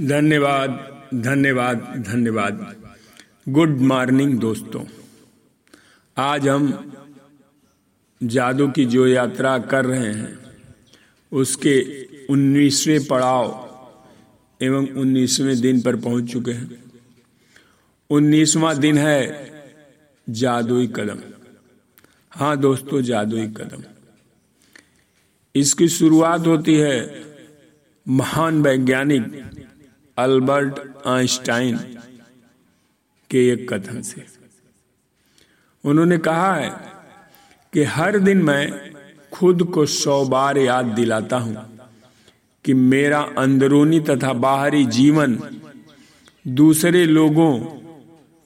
धन्यवाद धन्यवाद धन्यवाद। गुड मॉर्निंग दोस्तों। आज हम जादू की जो यात्रा कर रहे हैं, उसके 19वें पड़ाव एवं 19वें दिन पर पहुँच चुके हैं। 19वां दिन है जादुई कदम। हाँ दोस्तों, जादुई कदम। इसकी शुरुआत होती है महान वैज्ञानिक अल्बर्ट आइंस्टाइन के एक कथन से। उन्होंने कहा है कि हर दिन मैं खुद को सौ बार याद दिलाता हूँ कि मेरा अंदरूनी तथा बाहरी जीवन दूसरे लोगों,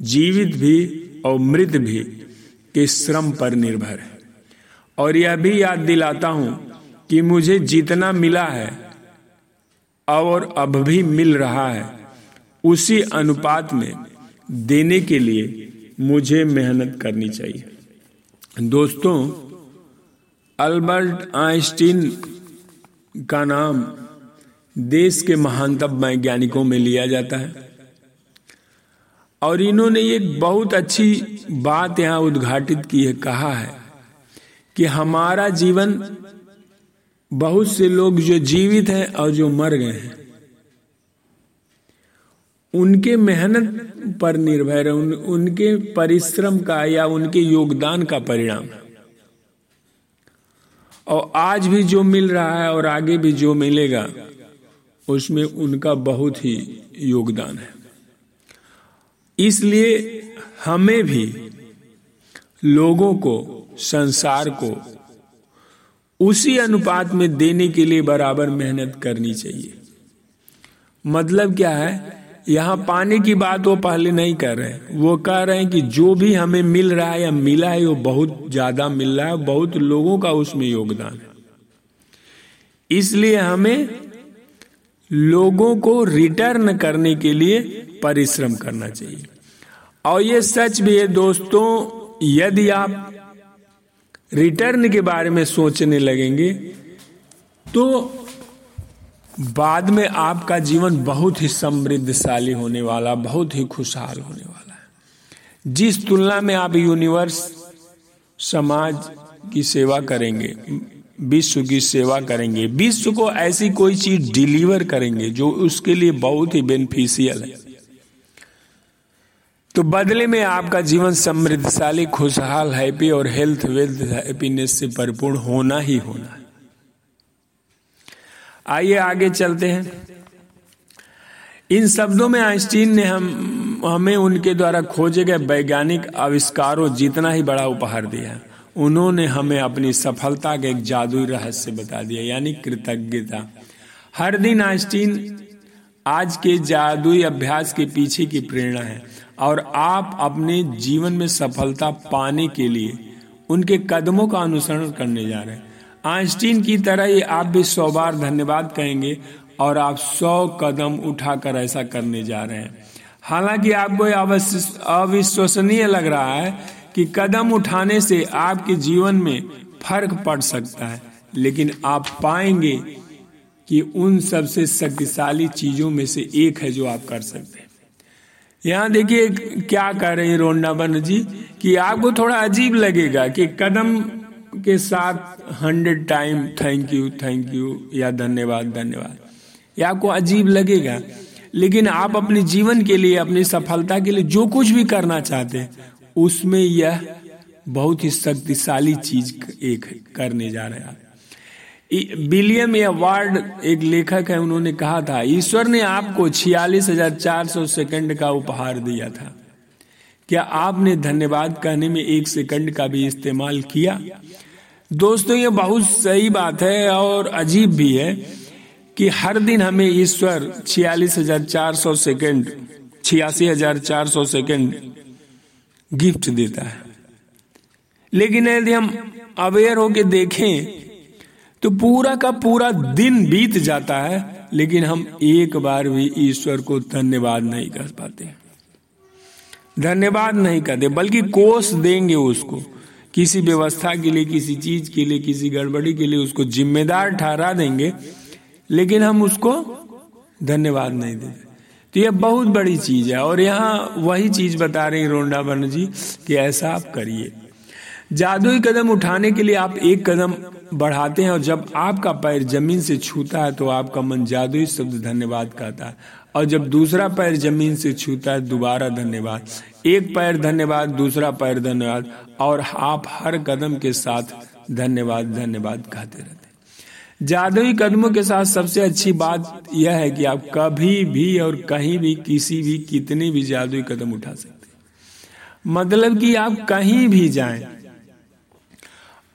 जीवित भी और मृत भी के श्रम पर निर्भर है। और यह भी याद दिलाता हूँ कि मुझे जितना मिला है और अब भी मिल रहा है। उसी अनुपात में देने के लिए मुझे मेहनत करनी चाहिए। दोस्तों, अल्बर्ट आइंस्टीन का नाम देश के महानतम वैज्ञानिकों में लिया जाता है। और इन्होंने एक बहुत अच्छी बात यहाँ उद्घाटित की है, कहा है कि हमारा जीवन बहुत से लोग जो जीवित हैं और जो मर गए हैं उनके मेहनत पर निर्भर है उन, उनके परिश्रम का या उनके योगदान का परिणाम। और आज भी जो मिल रहा है और आगे भी जो मिलेगा उसमें उनका बहुत ही योगदान है। इसलिए हमें भी लोगों को संसार को उसी अनुपात में देने के लिए बराबर मेहनत करनी चाहिए। मतलब क्या है? यहाँ पाने की बात वो पहले नहीं कर रहे वो कह रहे हैं कि जो भी हमें मिल रहा है या मिला है, वो बहुत ज़्यादा मिल रहा है। बहुत लोगों का उसमें योगदान है। इसलिए हमें लोगों को रिटर्न करने के लिए परिश्रम करना चाहिए। और ये सच भी है दोस्तों, यदि आप रिटर्न के बारे में सोचने लगेंगे तो बाद में आपका जीवन बहुत ही समृद्धशाली होने वाला, बहुत ही खुशहाल होने वाला है। जिस तुलना में आप यूनिवर्स, समाज की सेवा करेंगे, विश्व की सेवा करेंगे, विश्व को ऐसी कोई चीज़ डिलीवर करेंगे जो उसके लिए बहुत ही बेनिफिशियल है। तो बदले में आपका जीवन समृद्धशाली, खुशहाल हैप्पी और हेल्थ वेल्थ हैप्पीनेस से परिपूर्ण होना ही होना आइए आगे चलते हैं। इन शब्दों में आइंस्टीन ने हम, हमें उनके द्वारा खोजे गए वैज्ञानिक आविष्कारों जितना ही बड़ा उपहार दिया। उन्होंने हमें अपनी सफलता के एक जादुई रहस्य बता दिया, यानी कृतज्ञता। हर दिन आइंस्टीन आज के जादुई अभ्यास के पीछे की प्रेरणा है और आप अपने जीवन में सफलता पाने के लिए उनके कदमों का अनुसरण करने जा रहे हैं। आइंस्टीन की तरह ही आप भी सौ बार धन्यवाद कहेंगे और आप सौ कदम उठाकर ऐसा करने जा रहे हैं। हालाँकि आपको अविश्वसनीय लग रहा है कि कदम उठाने से आपके जीवन में फ़र्क पड़ सकता है, लेकिन आप पाएँगे कि उन सबसे शक्तिशाली चीज़ों में से एक है जो आप कर सकते हैं। यहाँ देखिए क्या कह रहे हैं रोन्डा बनर्जी कि आपको थोड़ा अजीब लगेगा कि कदम के साथ hundred time thank you thank you या धन्यवाद धन्यवाद। ये आपको अजीब लगेगा। लेकिन आप अपने जीवन के लिए, अपनी सफलता के लिए जो कुछ भी करना चाहते हैं, उसमें यह बहुत ही शक्तिशाली चीज़ एक करने जा रहे हैं विलियम वार्ड एक लेखक है, उन्होंने कहा था, ईश्वर ने आपको छियालीस हज़ार चार सौ सेकंड का उपहार दिया था। क्या आपने धन्यवाद कहने में एक सेकंड का भी इस्तेमाल किया? दोस्तों, ये बहुत सही बात है और अजीब भी है कि हर दिन हमें ईश्वर छियालीस हज़ार चार सौ सेकेंड, छियासी हज़ार चार सौ सेकेंड गिफ्ट देता है। लेकिन यदि हम अवेयर होके देखें तो पूरा का पूरा दिन बीत जाता है, लेकिन हम एक बार भी ईश्वर को धन्यवाद नहीं कर पाते। धन्यवाद नहीं करते, बल्कि कोष देंगे उसको। किसी व्यवस्था के लिए, किसी चीज़ के लिए, किसी गड़बड़ी के लिए उसको जिम्मेदार ठहरा देंगे, लेकिन हम उसको धन्यवाद नहीं देते तो यह बहुत बड़ी चीज़ है, और यहाँ वही चीज़ बता रही रोंडा जी कि ऐसा आप करिए। जादुई कदम उठाने के लिए आप एक कदम बढ़ाते हैं और जब आपका पैर ज़मीन से छूता है तो आपका मन जादुई शब्द धन्यवाद कहता है। और जब दूसरा पैर ज़मीन से छूता है, दोबारा धन्यवाद। एक पैर धन्यवाद, दूसरा पैर धन्यवाद। और आप हर कदम के साथ धन्यवाद धन्यवाद कहते रहते जादुई कदमों के साथ सबसे अच्छी बात यह है कि आप कभी भी और कहीं भी, किसी भी, कितने भी जादुई कदम उठा सकते मतलब कि आप कहीं भी जाएँ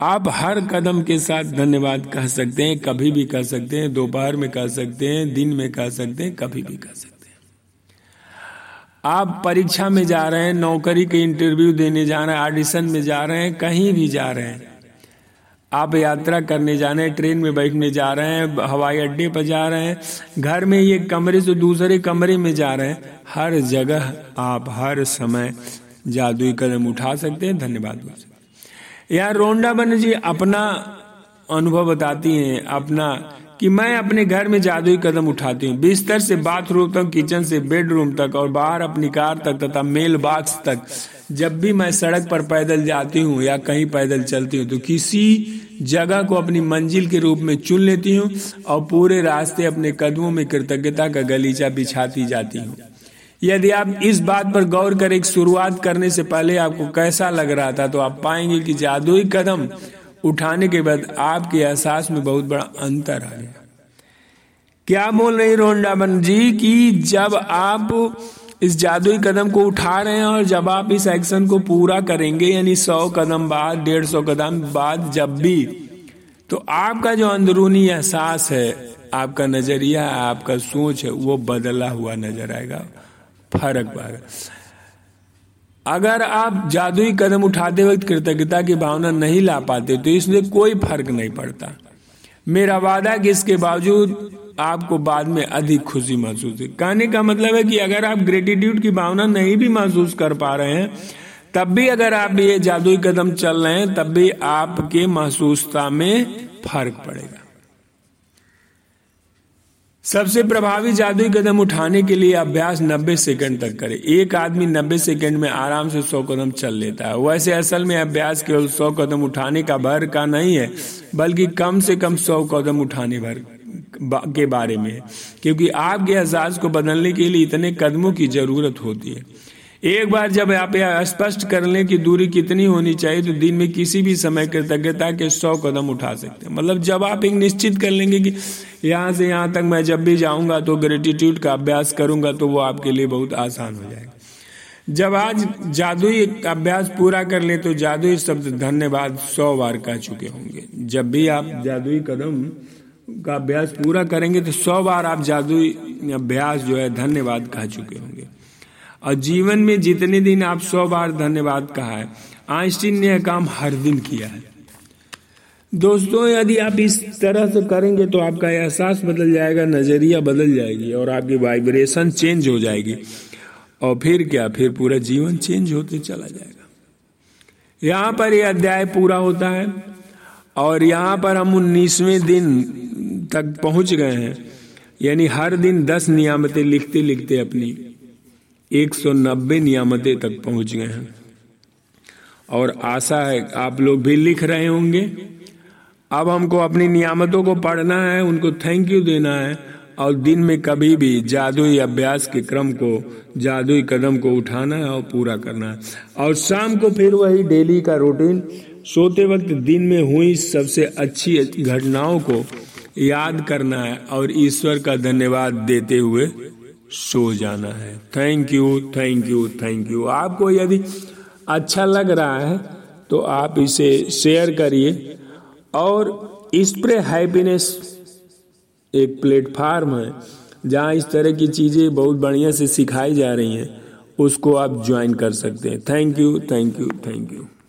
आप हर कदम के साथ धन्यवाद कह सकते हैं, कभी भी कह सकते हैं, दोपहर में कह सकते हैं, दिन में कह सकते हैं, कभी भी कह सकते हैं। आप परीक्षा में जा रहे हैं, नौकरी के इंटरव्यू देने जा रहे हैं ऑडिशन में जा रहे हैं, कहीं भी जा रहे हैं। आप यात्रा करने जा रहे हैं, ट्रेन में बैठने जा रहे हैं, हवाई अड्डे पर जा रहे हैं, घर में ये कमरे से दूसरे कमरे में जा रहे हैं, हर जगह आप हर समय जादुई कदम उठा सकते हैं, धन्यवाद बोल सकते यार रोंडा बन जी अपना अनुभव बताती हैं, अपना कि मैं अपने घर में जादुई कदम उठाती हूँ। बिस्तर से बाथरूम तक, किचन से बेडरूम तक और बाहर अपनी कार तक तथा मेल बॉक्स तक, जब भी मैं सड़क पर पैदल जाती हूँ या कहीं पैदल चलती हूँ तो किसी जगह को अपनी मंजिल के रूप में चुन लेती हूँ और पूरे रास्ते अपने कदमों में कृतज्ञता का गलीचा बिछाती जाती हूँ। यदि आप इस बात पर गौर कर शुरुआत करने से पहले आपको कैसा लग रहा था तो आप पाएँगे कि जादुई कदम उठाने के बाद आपके एहसास में बहुत बड़ा अंतर आ गया। क्या बोल रही रोंडाबन जी कि जब आप इस जादुई कदम को उठा रहे हैं और जब आप इस एक्शन को पूरा करेंगे, यानी सौ कदम बाद, डेढ़ सौ कदम बाद जब भी तो आपका जो अंदरूनी एहसास है, आपका नज़रिया, आपका सोच है, वो बदला हुआ नज़र आएगा। फ़र्क पाएगा अगर आप जादुई कदम उठाते वक्त कृतज्ञता की भावना नहीं ला पाते तो इसमें कोई फ़र्क नहीं पड़ता। मेरा वादा कि इसके बावजूद आपको बाद में अधिक खुशी महसूस है कहने का मतलब है कि अगर आप ग्रेटिट्यूड की भावना नहीं भी महसूस कर पा रहे हैं, तब भी अगर आप ये जादुई कदम चल रहे हैं, तब भी आपके महसूसता में फ़र्क पड़ेगा। सबसे प्रभावी जादुई कदम उठाने के लिए अभ्यास 90 सेकंड तक करें। एक आदमी 90 सेकंड में आराम से 100 कदम चल लेता है। वैसे असल में अभ्यास केवल 100 कदम उठाने का भर का नहीं है, बल्कि कम से कम 100 कदम उठाने भर के बारे में है। क्योंकि आपके एहसास को बदलने के लिए इतने कदमों की ज़रूरत होती है। एक बार जब आप यह स्पष्ट कर लें कि दूरी कितनी होनी चाहिए तो दिन में किसी भी समय कृतज्ञता के सौ कदम उठा सकते हैं। मतलब जब आप एक निश्चित कर लेंगे कि यहाँ से यहाँ तक मैं जब भी जाऊँगा तो ग्रेटिट्यूड का अभ्यास करूँगा तो वो आपके लिए बहुत आसान हो जाएगा। जब आज जादुई अभ्यास पूरा कर ले तो जादुई शब्द धन्यवाद सौ बार कह चुके होंगे। जब भी आप जादुई कदम का अभ्यास पूरा करेंगे तो सौ बार आप जादुई अभ्यास जो है धन्यवाद कह चुके होंगे। और जीवन में जितने दिन आप सौ बार धन्यवाद कहा है, आइंस्टीन ने यह काम हर दिन किया है। दोस्तों, यदि आप इस तरह से करेंगे तो आपका एहसास बदल जाएगा, नज़रिया बदल जाएगी और आपकी वाइब्रेशन चेंज हो जाएगी। और फिर क्या? फिर पूरा जीवन चेंज होते चला जाएगा। यहाँ पर यह अध्याय पूरा होता है और यहाँ पर हम उन्नीसवें दिन तक पहुँच गए हैं। यानी हर दिन दस नियामतें लिखते लिखते अपनी 190 नियामतें तक पहुँच गए हैं। और आशा है, आप लोग भी लिख रहे होंगे। अब हमको अपनी नियामतों को पढ़ना है, उनको थैंक यू देना है, और दिन में कभी भी जादुई अभ्यास के क्रम को, जादुई कदम को उठाना है और पूरा करना है। और शाम को फिर वही डेली का रूटीन सोते वक्त दिन में हुई सबसे अच्छी घटनाओं को याद करना है और ईश्वर का धन्यवाद देते हुए सो जाना है। Thank you thank you thank you आपको यदि अच्छा लग रहा है तो आप इसे शेयर करिए। और इस स्प्रे हैप्पीनेस एक प्लेटफार्म है, जहाँ इस तरह की चीज़ें बहुत बढ़िया से सिखाई जा रही हैं, उसको आप ज्वाइन कर सकते हैं। Thank you thank you thank you